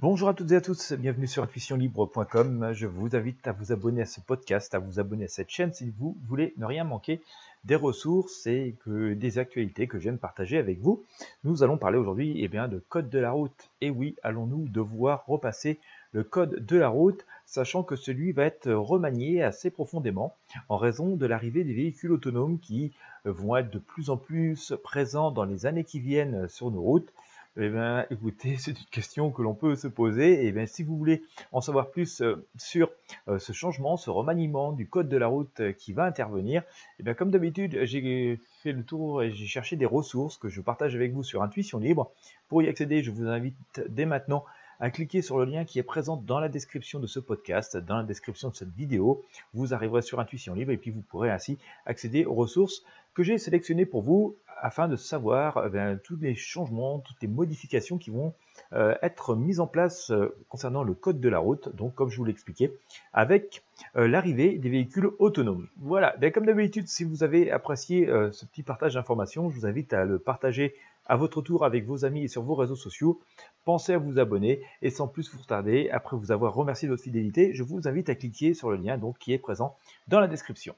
Bonjour à toutes et à tous, bienvenue sur intuitionlibre.com. Je vous invite à vous abonner à ce podcast, à vous abonner à cette chaîne si vous voulez ne rien manquer des ressources et que des actualités que j'aime partager avec vous. Nous allons parler aujourd'hui eh bien, de code de la route. Et oui, allons-nous devoir repasser le code de la route, sachant que celui va être remanié assez profondément en raison de l'arrivée des véhicules autonomes qui vont être de plus en plus présents dans les années qui viennent sur nos routes eh bien, écoutez, c'est une question que l'on peut se poser. Et eh bien, si vous voulez en savoir plus euh, sur euh, ce changement, ce remaniement du code de la route euh, qui va intervenir, eh bien, comme d'habitude, j'ai fait le tour et j'ai cherché des ressources que je partage avec vous sur Intuition Libre. Pour y accéder, je vous invite dès maintenant à cliquer sur le lien qui est présent dans la description de ce podcast, dans la description de cette vidéo. Vous arriverez sur Intuition Libre et puis vous pourrez ainsi accéder aux ressources que j'ai sélectionnées pour vous afin de savoir eh tous les changements, toutes les modifications qui vont euh, être mises en place euh, concernant le code de la route, donc comme je vous l'expliquais, avec euh, l'arrivée des véhicules autonomes. Voilà, ben, comme d'habitude, si vous avez apprécié ce petit partage d'informations, je vous invite à le partager à votre tour avec vos amis et sur vos réseaux sociaux. Pensez à vous abonner et sans plus vous retarder, après vous avoir remercié de votre fidélité, je vous invite à cliquer sur le lien donc, qui est présent dans la description.